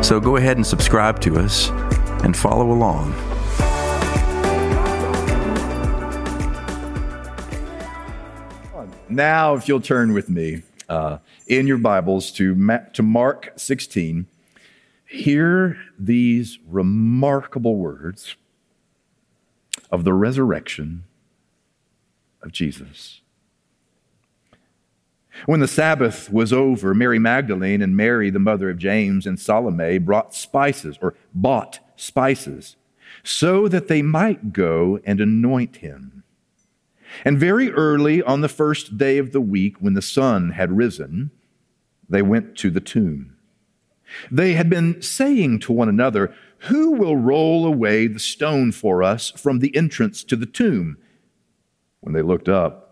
So go ahead and subscribe to us and follow along. Now, if you'll turn with me uh, in your Bibles to, Ma- to Mark 16, hear these remarkable words of the resurrection of Jesus. When the Sabbath was over, Mary Magdalene and Mary, the mother of James, and Salome brought spices or bought spices so that they might go and anoint him. And very early on the first day of the week, when the sun had risen, they went to the tomb. They had been saying to one another, Who will roll away the stone for us from the entrance to the tomb? When they looked up,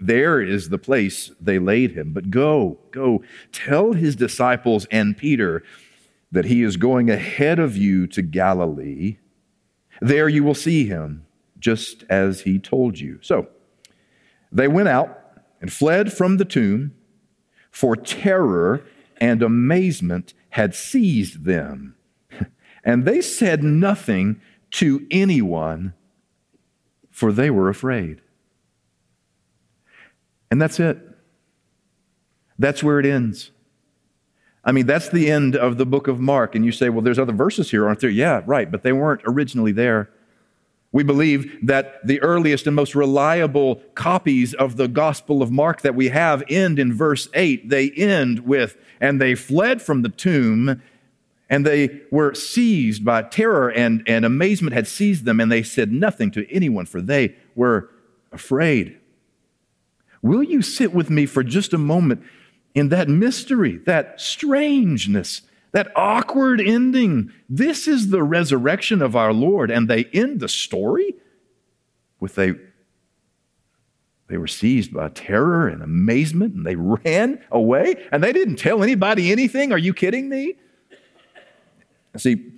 there is the place they laid him. But go, go, tell his disciples and Peter that he is going ahead of you to Galilee. There you will see him, just as he told you. So they went out and fled from the tomb, for terror and amazement had seized them. And they said nothing to anyone, for they were afraid. And that's it. That's where it ends. I mean, that's the end of the book of Mark. And you say, well, there's other verses here, aren't there? Yeah, right, but they weren't originally there. We believe that the earliest and most reliable copies of the Gospel of Mark that we have end in verse 8. They end with, and they fled from the tomb, and they were seized by terror, and, and amazement had seized them, and they said nothing to anyone, for they were afraid. Will you sit with me for just a moment in that mystery, that strangeness, that awkward ending? This is the resurrection of our Lord, and they end the story with they they were seized by terror and amazement and they ran away and they didn't tell anybody anything. Are you kidding me? See,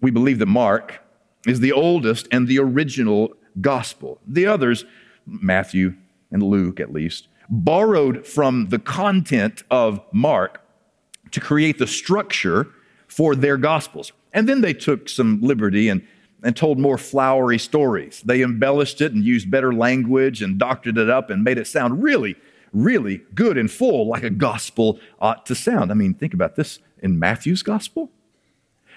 we believe that Mark is the oldest and the original gospel. The others, Matthew, and Luke at least, borrowed from the content of Mark to create the structure for their gospels. And then they took some liberty and, and told more flowery stories. They embellished it and used better language and doctored it up and made it sound really, really good and full, like a gospel ought to sound. I mean, think about this in Matthew's gospel.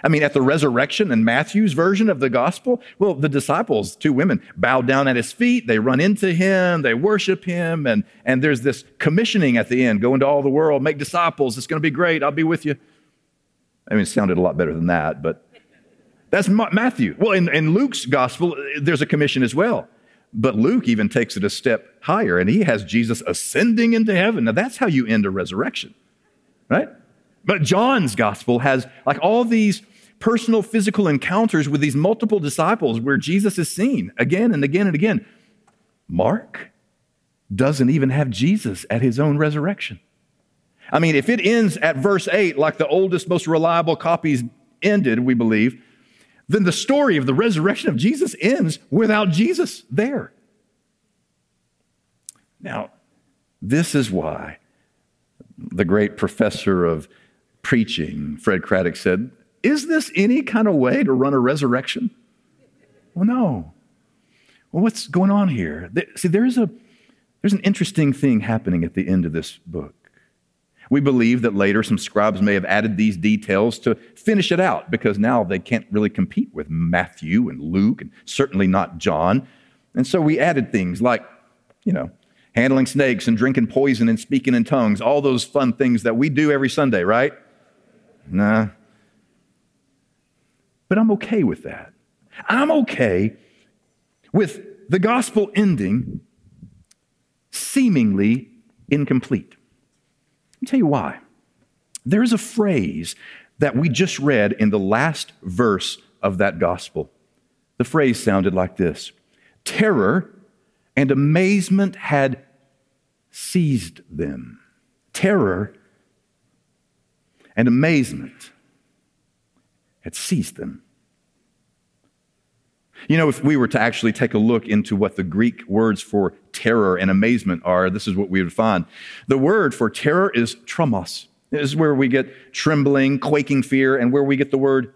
I mean, at the resurrection in Matthew's version of the gospel, well, the disciples, two women, bow down at his feet. They run into him. They worship him. And, and there's this commissioning at the end go into all the world, make disciples. It's going to be great. I'll be with you. I mean, it sounded a lot better than that, but that's Matthew. Well, in, in Luke's gospel, there's a commission as well. But Luke even takes it a step higher, and he has Jesus ascending into heaven. Now, that's how you end a resurrection, right? But John's gospel has like all these personal physical encounters with these multiple disciples where Jesus is seen again and again and again. Mark doesn't even have Jesus at his own resurrection. I mean, if it ends at verse 8, like the oldest, most reliable copies ended, we believe, then the story of the resurrection of Jesus ends without Jesus there. Now, this is why the great professor of preaching, Fred Craddock said, Is this any kind of way to run a resurrection? Well, no. Well, what's going on here? See, there's, a, there's an interesting thing happening at the end of this book. We believe that later some scribes may have added these details to finish it out because now they can't really compete with Matthew and Luke and certainly not John. And so we added things like, you know, handling snakes and drinking poison and speaking in tongues, all those fun things that we do every Sunday, right? Nah. But I'm okay with that. I'm okay with the gospel ending seemingly incomplete. Let me tell you why. There is a phrase that we just read in the last verse of that gospel. The phrase sounded like this Terror and amazement had seized them. Terror and amazement had seized them. You know, if we were to actually take a look into what the Greek words for terror and amazement are, this is what we would find. The word for terror is tromos. This is where we get trembling, quaking fear, and where we get the word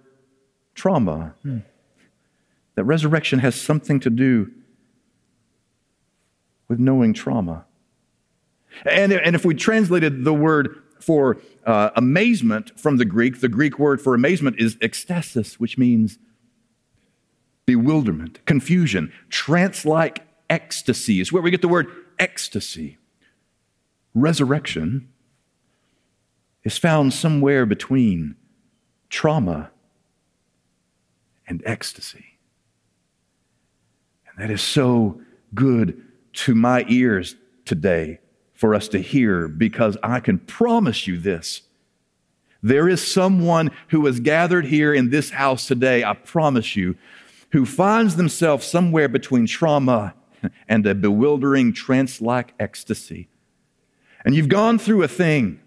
trauma. Hmm. That resurrection has something to do with knowing trauma. And, and if we translated the word for uh, amazement from the Greek, the Greek word for amazement is ecstasis, which means bewilderment, confusion, trance like ecstasy is where we get the word ecstasy. Resurrection is found somewhere between trauma and ecstasy. And that is so good to my ears today for us to hear because I can promise you this. There is someone who is gathered here in this house today, I promise you, who finds themselves somewhere between trauma and a bewildering trance like ecstasy. And you've gone through a thing,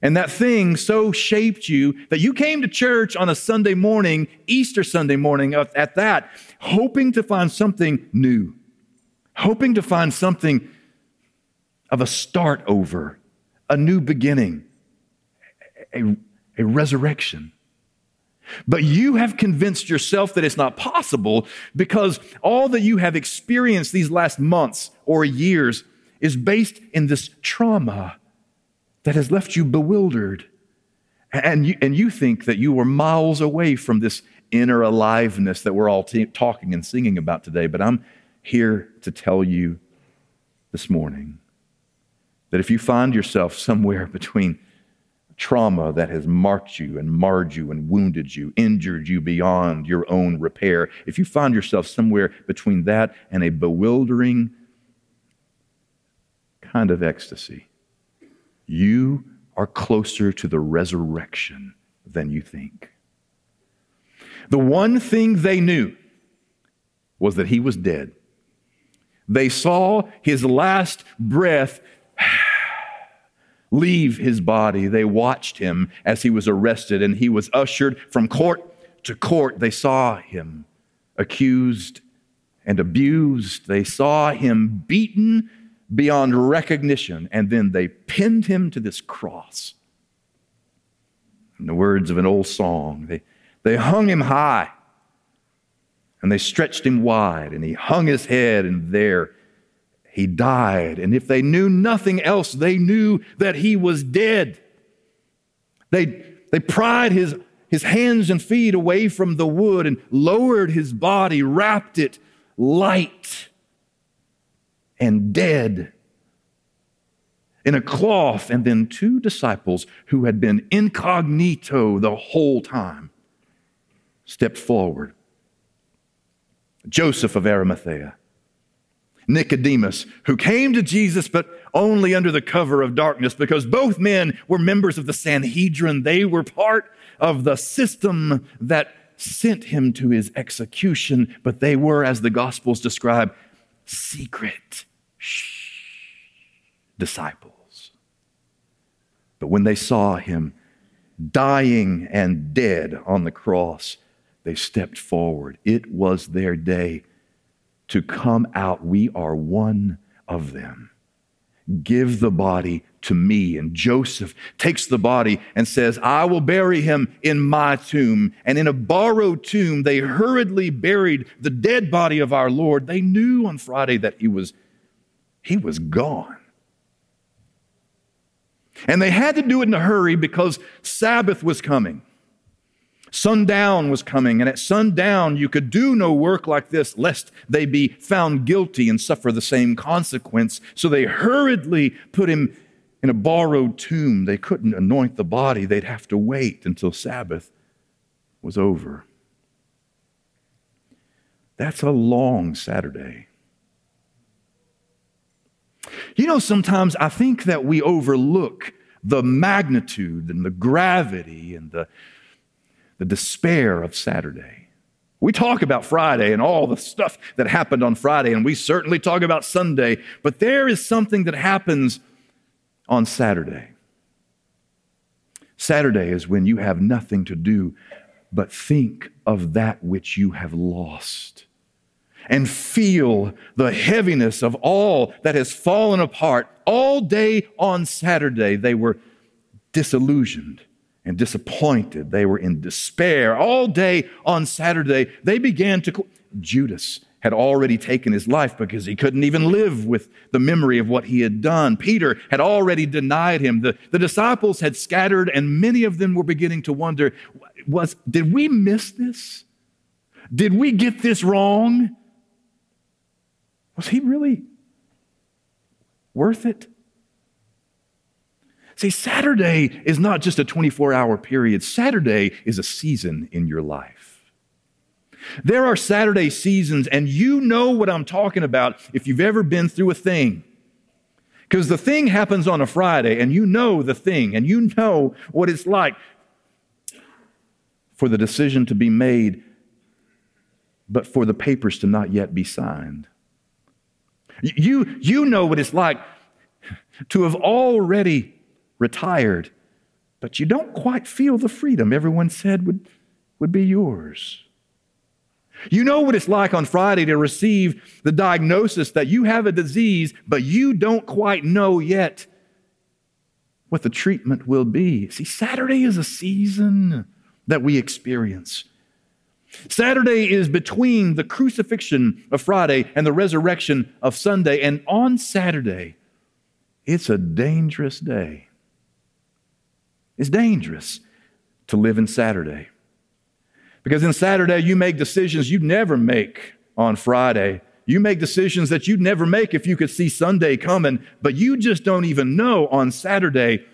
and that thing so shaped you that you came to church on a Sunday morning, Easter Sunday morning, at that, hoping to find something new, hoping to find something of a start over, a new beginning, a, a resurrection. But you have convinced yourself that it's not possible because all that you have experienced these last months or years is based in this trauma that has left you bewildered. And you, and you think that you were miles away from this inner aliveness that we're all t- talking and singing about today. But I'm here to tell you this morning that if you find yourself somewhere between trauma that has marked you and marred you and wounded you, injured you beyond your own repair, if you find yourself somewhere between that and a bewildering kind of ecstasy, you are closer to the resurrection than you think. The one thing they knew was that he was dead. They saw his last breath leave his body. They watched him as he was arrested and he was ushered from court to court. They saw him accused and abused. They saw him beaten beyond recognition, and then they pinned him to this cross. In the words of an old song, they, they hung him high and they stretched him wide, and he hung his head, and there he died. And if they knew nothing else, they knew that he was dead. They, they pried his, his hands and feet away from the wood and lowered his body, wrapped it light and dead in a cloth. And then two disciples who had been incognito the whole time stepped forward Joseph of Arimathea Nicodemus, who came to Jesus, but only under the cover of darkness, because both men were members of the Sanhedrin. They were part of the system that sent him to his execution, but they were, as the Gospels describe, secret shh, disciples. But when they saw him dying and dead on the cross, they stepped forward. It was their day to come out. We are one of them. Give the body to me. And Joseph takes the body and says, I will bury him in my tomb. And in a borrowed tomb, they hurriedly buried the dead body of our Lord. They knew on Friday that he was, he was gone. And they had to do it in a hurry because Sabbath was coming. Sundown was coming, and at sundown you could do no work like this lest they be found guilty and suffer the same consequence. So they hurriedly put him in a borrowed tomb. They couldn't anoint the body, they'd have to wait until Sabbath was over. That's a long Saturday. You know, sometimes I think that we overlook the magnitude and the gravity and the the despair of Saturday. We talk about Friday and all the stuff that happened on Friday, and we certainly talk about Sunday, but there is something that happens on Saturday. Saturday is when you have nothing to do but think of that which you have lost and feel the heaviness of all that has fallen apart. All day on Saturday, they were disillusioned and disappointed. They were in despair. All day on Saturday, they began to. Judas had already taken his life because he couldn't even live with the memory of what he had done. Peter had already denied him. The, the disciples had scattered, and many of them were beginning to wonder was, did we miss this? Did we get this wrong? Was he really worth it? See, Saturday is not just a 24 hour period, Saturday is a season in your life. There are Saturday seasons, and you know what I'm talking about if you've ever been through a thing. Because the thing happens on a Friday, and you know the thing, and you know what it's like for the decision to be made, but for the papers to not yet be signed. You, you know what it's like to have already retired, but you don't quite feel the freedom everyone said would, would be yours. You know what it's like on Friday to receive the diagnosis that you have a disease, but you don't quite know yet what the treatment will be. See, Saturday is a season that we experience. Saturday is between the crucifixion of Friday and the resurrection of Sunday. And on Saturday, it's a dangerous day. It's dangerous to live in Saturday. Because in Saturday, you make decisions you'd never make on Friday. You make decisions that you'd never make if you could see Sunday coming, but you just don't even know on Saturday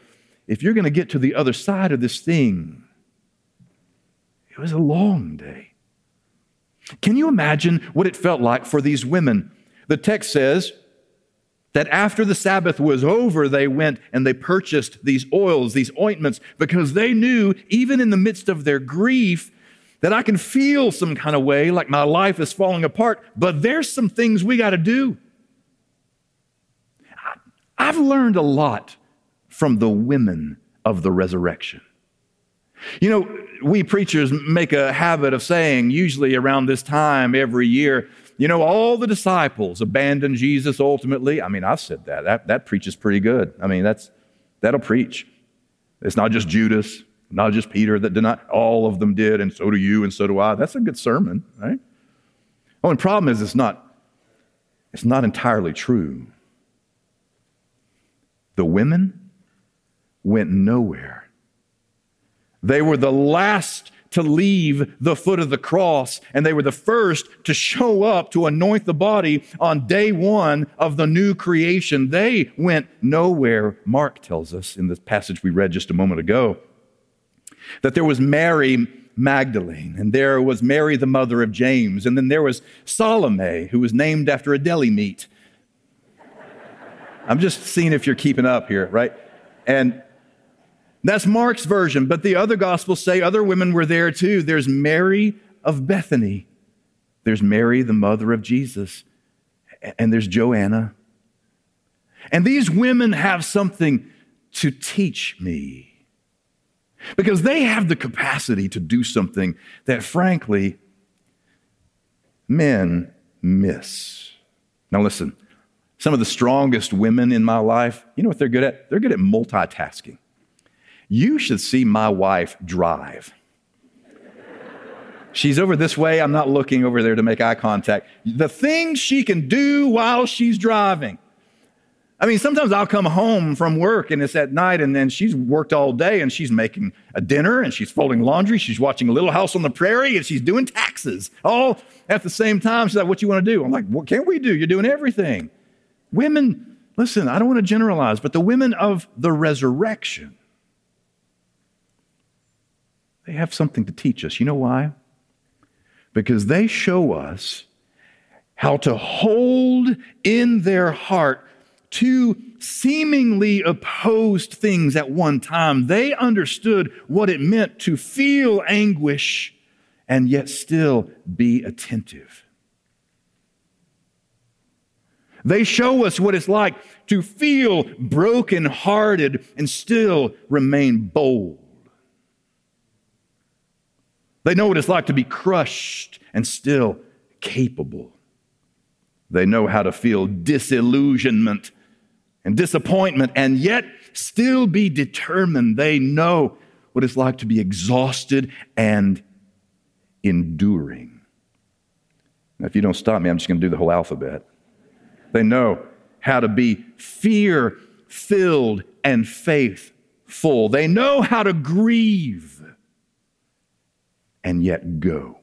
if you're going to get to the other side of this thing. It was a long day. Can you imagine what it felt like for these women? The text says, that after the Sabbath was over, they went and they purchased these oils, these ointments, because they knew, even in the midst of their grief, that I can feel some kind of way like my life is falling apart, but there's some things we got to do. I've learned a lot from the women of the resurrection. You know, we preachers make a habit of saying, usually around this time every year, you know, all the disciples abandoned Jesus ultimately. I mean, I've said that. That, that preaches pretty good. I mean, that's, that'll preach. It's not just Judas, not just Peter that did not, all of them did, and so do you, and so do I. That's a good sermon, right? And problem is it's not, it's not entirely true. The women went nowhere. They were the last to leave the foot of the cross, and they were the first to show up to anoint the body on day one of the new creation. They went nowhere, Mark tells us in the passage we read just a moment ago. That there was Mary Magdalene, and there was Mary, the mother of James, and then there was Salome, who was named after a deli meat. I'm just seeing if you're keeping up here, right? And that's Mark's version, but the other gospels say other women were there too. There's Mary of Bethany, there's Mary, the mother of Jesus, and there's Joanna. And these women have something to teach me because they have the capacity to do something that, frankly, men miss. Now, listen, some of the strongest women in my life, you know what they're good at? They're good at multitasking. You should see my wife drive. She's over this way. I'm not looking over there to make eye contact. The things she can do while she's driving. I mean, sometimes I'll come home from work and it's at night, and then she's worked all day and she's making a dinner and she's folding laundry, she's watching a little house on the prairie, and she's doing taxes all at the same time. She's like, What you want to do? I'm like, What can't we do? You're doing everything. Women, listen, I don't want to generalize, but the women of the resurrection, they have something to teach us. You know why? Because they show us how to hold in their heart two seemingly opposed things at one time. They understood what it meant to feel anguish and yet still be attentive. They show us what it's like to feel brokenhearted and still remain bold. They know what it's like to be crushed and still capable. They know how to feel disillusionment and disappointment and yet still be determined. They know what it's like to be exhausted and enduring. Now, if you don't stop me, I'm just going to do the whole alphabet. They know how to be fear filled and faithful. They know how to grieve and yet go.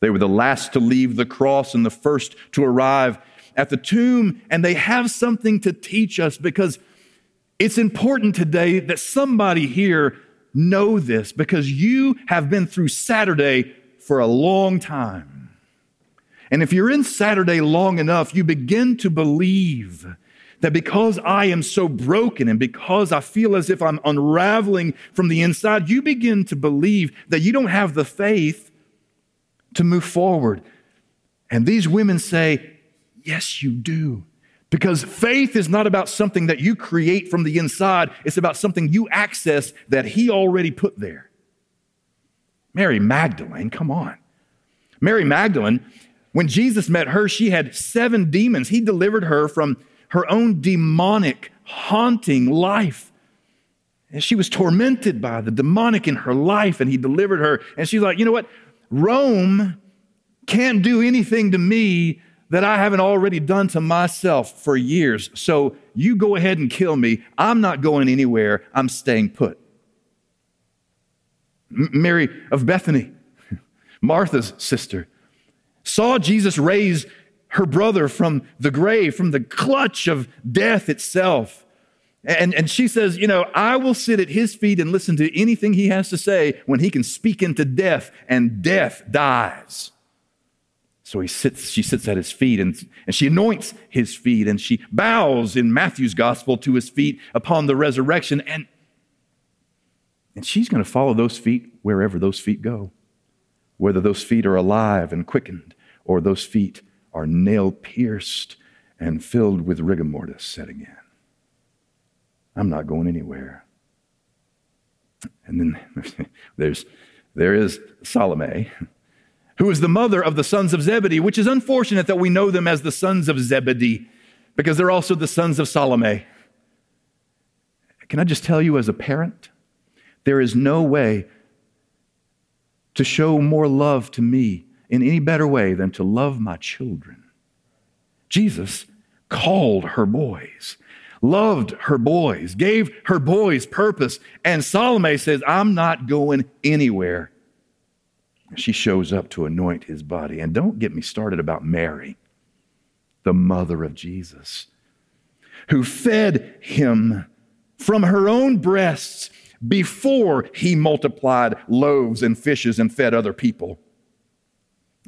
They were the last to leave the cross and the first to arrive at the tomb, and they have something to teach us because it's important today that somebody here know this because you have been through Saturday for a long time. And if you're in Saturday long enough, you begin to believe that because I am so broken and because I feel as if I'm unraveling from the inside, you begin to believe that you don't have the faith to move forward. And these women say, Yes, you do. Because faith is not about something that you create from the inside, it's about something you access that He already put there. Mary Magdalene, come on. Mary Magdalene, when Jesus met her, she had seven demons. He delivered her from her own demonic, haunting life. And she was tormented by the demonic in her life, and He delivered her. And she's like, you know what? Rome can't do anything to me that I haven't already done to myself for years. So you go ahead and kill me. I'm not going anywhere. I'm staying put. M- Mary of Bethany, Martha's sister, saw Jesus raise her brother from the grave, from the clutch of death itself. And, and she says, You know, I will sit at his feet and listen to anything he has to say when he can speak into death, and death dies. So he sits, she sits at his feet and, and she anoints his feet and she bows in Matthew's gospel to his feet upon the resurrection. And, and she's going to follow those feet wherever those feet go, whether those feet are alive and quickened or those feet are nail pierced and filled with rigor mortis setting in. I'm not going anywhere. And then there's, there is Salome who is the mother of the sons of Zebedee, which is unfortunate that we know them as the sons of Zebedee because they're also the sons of Salome. Can I just tell you, as a parent, there is no way to show more love to me in any better way than to love my children. Jesus called her boys, loved her boys, gave her boys purpose, and Salome says, I'm not going anywhere she shows up to anoint his body. And don't get me started about Mary, the mother of Jesus, who fed him from her own breasts before he multiplied loaves and fishes and fed other people.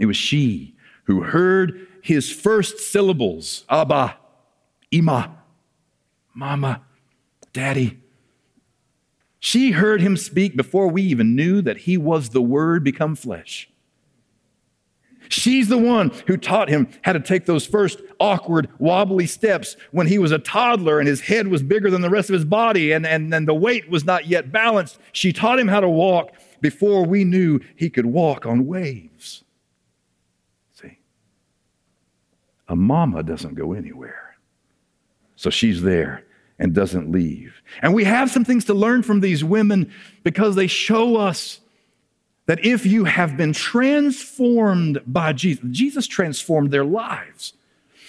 It was she who heard his first syllables Abba, Ima, Mama, Daddy. She heard him speak before we even knew that he was the Word become flesh. She's the one who taught him how to take those first awkward, wobbly steps when he was a toddler and his head was bigger than the rest of his body and, and, and the weight was not yet balanced. She taught him how to walk before we knew he could walk on waves. See, a mama doesn't go anywhere. So she's there and doesn't leave. And we have some things to learn from these women because they show us that if you have been transformed by Jesus, Jesus transformed their lives.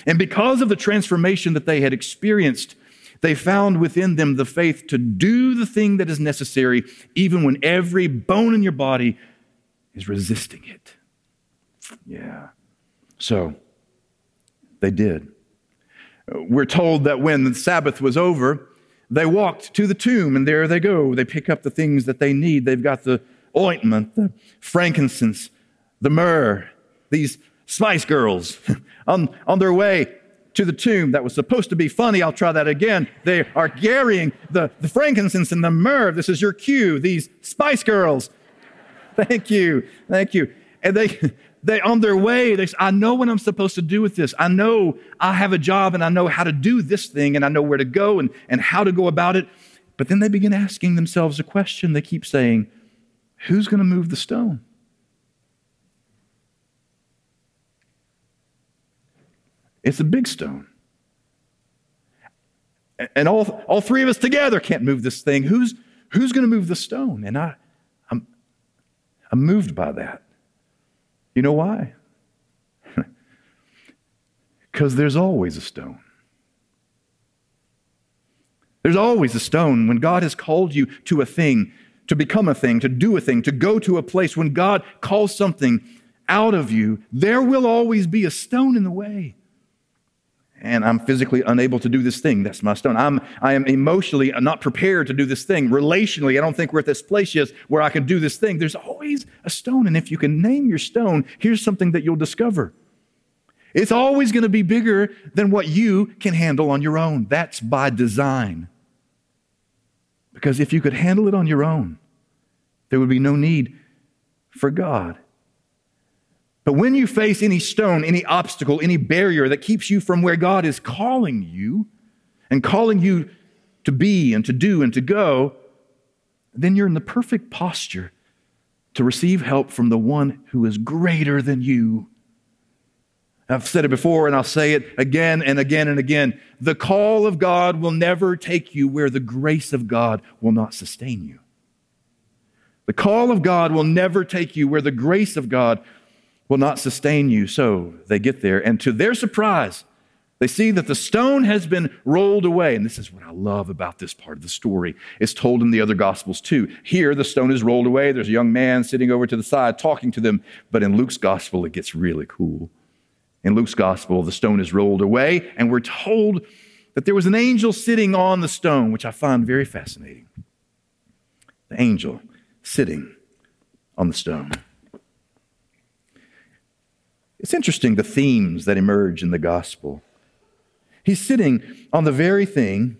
And because of the transformation that they had experienced, they found within them the faith to do the thing that is necessary, even when every bone in your body is resisting it. Yeah. So they did. We're told that when the Sabbath was over, they walked to the tomb, and there they go. They pick up the things that they need. They've got the ointment, the frankincense, the myrrh, these spice girls on, on their way to the tomb. That was supposed to be funny. I'll try that again. They are carrying the, the frankincense and the myrrh. This is your cue, these spice girls. Thank you. Thank you. And they, they on their way, they say, I know what I'm supposed to do with this. I know I have a job and I know how to do this thing and I know where to go and, and how to go about it. But then they begin asking themselves a question. They keep saying, Who's going to move the stone? It's a big stone. And all, all three of us together can't move this thing. Who's, who's going to move the stone? And I, I'm, I'm moved by that. You know why? Because there's always a stone. There's always a stone. When God has called you to a thing, to become a thing, to do a thing, to go to a place, when God calls something out of you, there will always be a stone in the way and I'm physically unable to do this thing. That's my stone. I'm, I am emotionally not prepared to do this thing. Relationally, I don't think we're at this place yet where I can do this thing. There's always a stone. And if you can name your stone, here's something that you'll discover. It's always going to be bigger than what you can handle on your own. That's by design. Because if you could handle it on your own, there would be no need for God. But when you face any stone, any obstacle, any barrier that keeps you from where God is calling you and calling you to be and to do and to go, then you're in the perfect posture to receive help from the one who is greater than you. I've said it before and I'll say it again and again and again. The call of God will never take you where the grace of God will not sustain you. The call of God will never take you where the grace of God will not sustain you. So they get there, and to their surprise, they see that the stone has been rolled away. And this is what I love about this part of the story. It's told in the other Gospels too. Here, the stone is rolled away. There's a young man sitting over to the side talking to them. But in Luke's Gospel, it gets really cool. In Luke's Gospel, the stone is rolled away, and we're told that there was an angel sitting on the stone, which I find very fascinating. The angel sitting on the stone. It's interesting the themes that emerge in the gospel. He's sitting on the very thing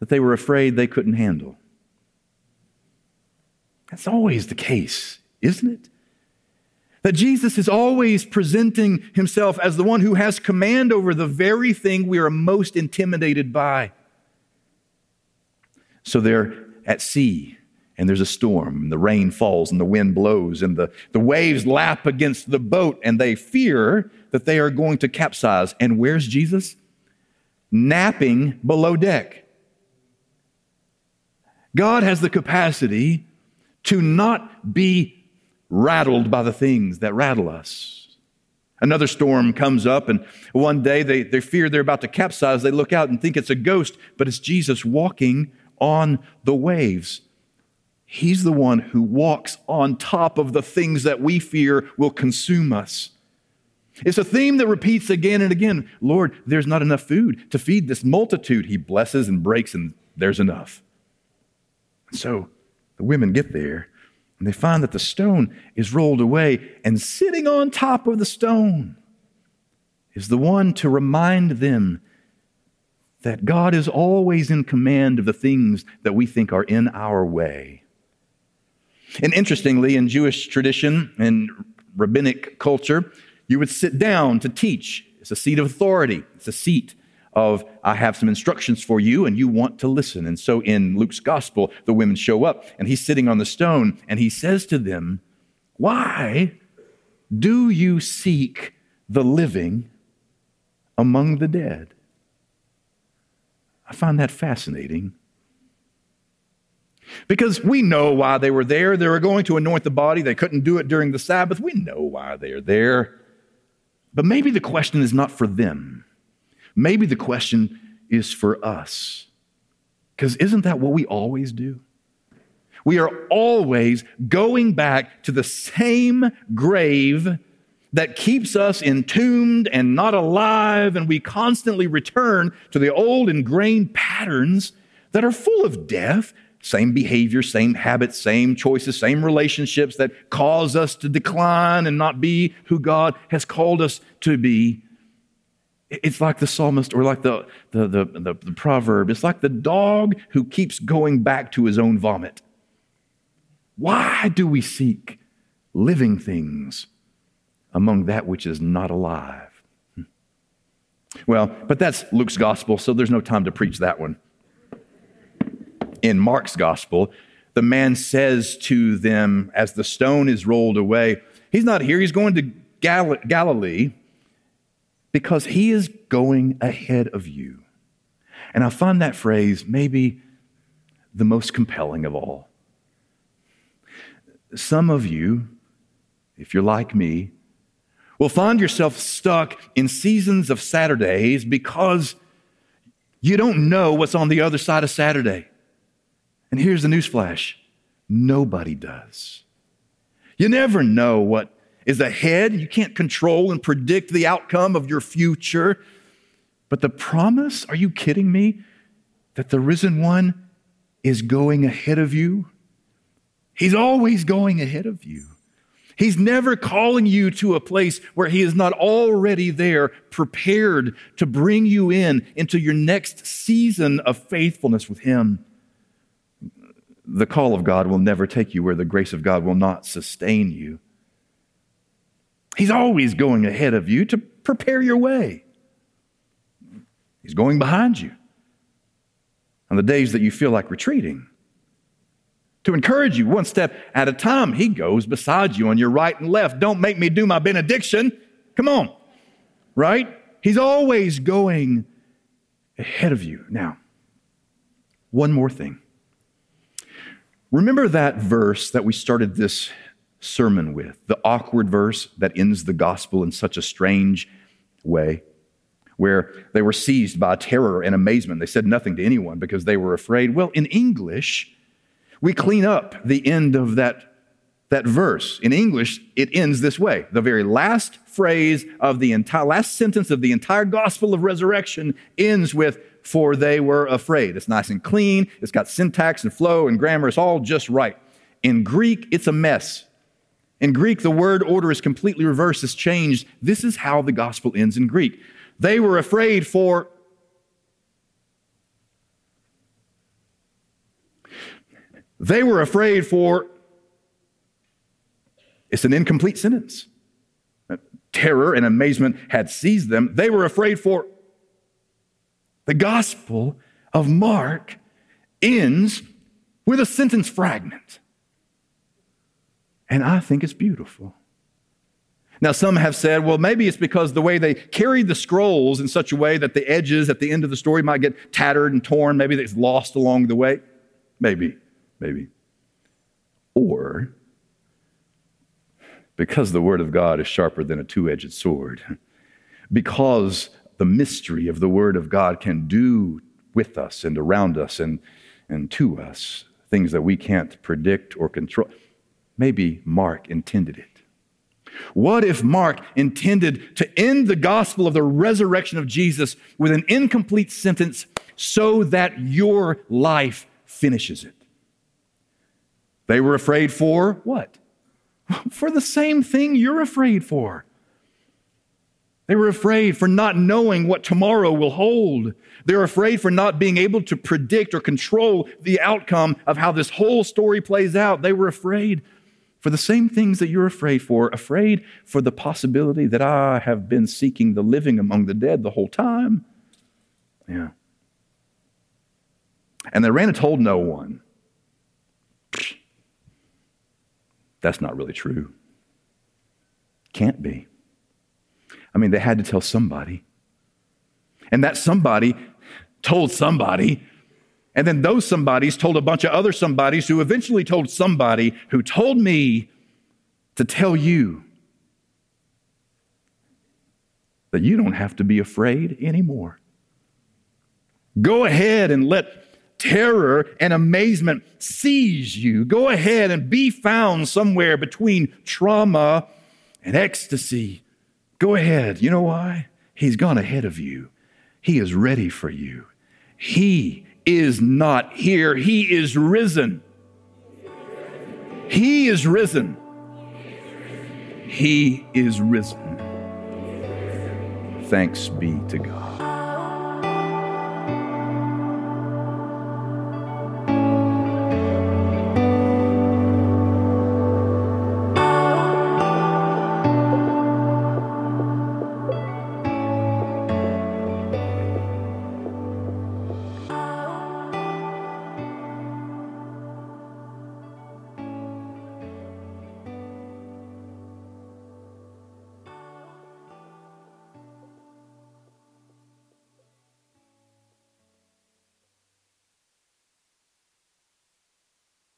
that they were afraid they couldn't handle. That's always the case, isn't it? That Jesus is always presenting himself as the one who has command over the very thing we are most intimidated by. So they're at sea and there's a storm, and the rain falls, and the wind blows, and the, the waves lap against the boat, and they fear that they are going to capsize. And where's Jesus? Napping below deck. God has the capacity to not be rattled by the things that rattle us. Another storm comes up, and one day they, they fear they're about to capsize. They look out and think it's a ghost, but it's Jesus walking on the waves. He's the one who walks on top of the things that we fear will consume us. It's a theme that repeats again and again. Lord, there's not enough food to feed this multitude. He blesses and breaks, and there's enough. So the women get there, and they find that the stone is rolled away, and sitting on top of the stone is the one to remind them that God is always in command of the things that we think are in our way. And interestingly, in Jewish tradition and rabbinic culture, you would sit down to teach. It's a seat of authority, it's a seat of, I have some instructions for you, and you want to listen. And so in Luke's gospel, the women show up, and he's sitting on the stone, and he says to them, Why do you seek the living among the dead? I find that fascinating because we know why they were there. They were going to anoint the body. They couldn't do it during the Sabbath. We know why they're there. But maybe the question is not for them. Maybe the question is for us. Because isn't that what we always do? We are always going back to the same grave that keeps us entombed and not alive, and we constantly return to the old ingrained patterns that are full of death, same behavior, same habits, same choices, same relationships that cause us to decline and not be who God has called us to be. It's like the psalmist or like the, the, the, the, the proverb. It's like the dog who keeps going back to his own vomit. Why do we seek living things among that which is not alive? Hmm. Well, but that's Luke's gospel, so there's no time to preach that one. In Mark's gospel, the man says to them as the stone is rolled away, He's not here, he's going to Gal- Galilee because he is going ahead of you. And I find that phrase maybe the most compelling of all. Some of you, if you're like me, will find yourself stuck in seasons of Saturdays because you don't know what's on the other side of Saturday. And here's the newsflash nobody does. You never know what is ahead. You can't control and predict the outcome of your future. But the promise, are you kidding me? That the risen one is going ahead of you He's always going ahead of you. He's never calling you to a place where He is not already there, prepared to bring you in into your next season of faithfulness with Him. The call of God will never take you where the grace of God will not sustain you. He's always going ahead of you to prepare your way. He's going behind you on the days that you feel like retreating to encourage you one step at a time. He goes beside you on your right and left. Don't make me do my benediction. Come on. Right? He's always going ahead of you. Now, one more thing. Remember that verse that we started this sermon with, the awkward verse that ends the gospel in such a strange way, where they were seized by terror and amazement. They said nothing to anyone because they were afraid. Well, in English, we clean up the end of that, that verse. In English, it ends this way. The very last phrase of the entire, last sentence of the entire gospel of resurrection ends with, for they were afraid. It's nice and clean. It's got syntax and flow and grammar. It's all just right. In Greek, it's a mess. In Greek, the word order is completely reversed, it's changed. This is how the gospel ends in Greek. They were afraid for They were afraid for, it's an incomplete sentence. Terror and amazement had seized them. They were afraid for, the Gospel of Mark ends with a sentence fragment. And I think it's beautiful. Now, some have said, well, maybe it's because the way they carried the scrolls in such a way that the edges at the end of the story might get tattered and torn. Maybe it's lost along the way. Maybe maybe. Or because the Word of God is sharper than a two edged sword, because the mystery of the Word of God can do with us and around us and, and to us things that we can't predict or control. Maybe Mark intended it. What if Mark intended to end the gospel of the resurrection of Jesus with an incomplete sentence so that your life finishes it? They were afraid for what? For the same thing you're afraid for. They were afraid for not knowing what tomorrow will hold. They're afraid for not being able to predict or control the outcome of how this whole story plays out. They were afraid for the same things that you're afraid for, afraid for the possibility that I have been seeking the living among the dead the whole time. Yeah. And they ran and told no one. That's not really true. Can't be. I mean, they had to tell somebody. And that somebody told somebody. And then those somebodies told a bunch of other somebodies who eventually told somebody who told me to tell you. that you don't have to be afraid anymore. Go ahead and let terror and amazement seize you. Go ahead and be found somewhere between trauma and ecstasy. Go ahead. You know why? He's gone ahead of you. He is ready for you. He is not here, He is risen. He is risen. He is risen. Thanks be to God.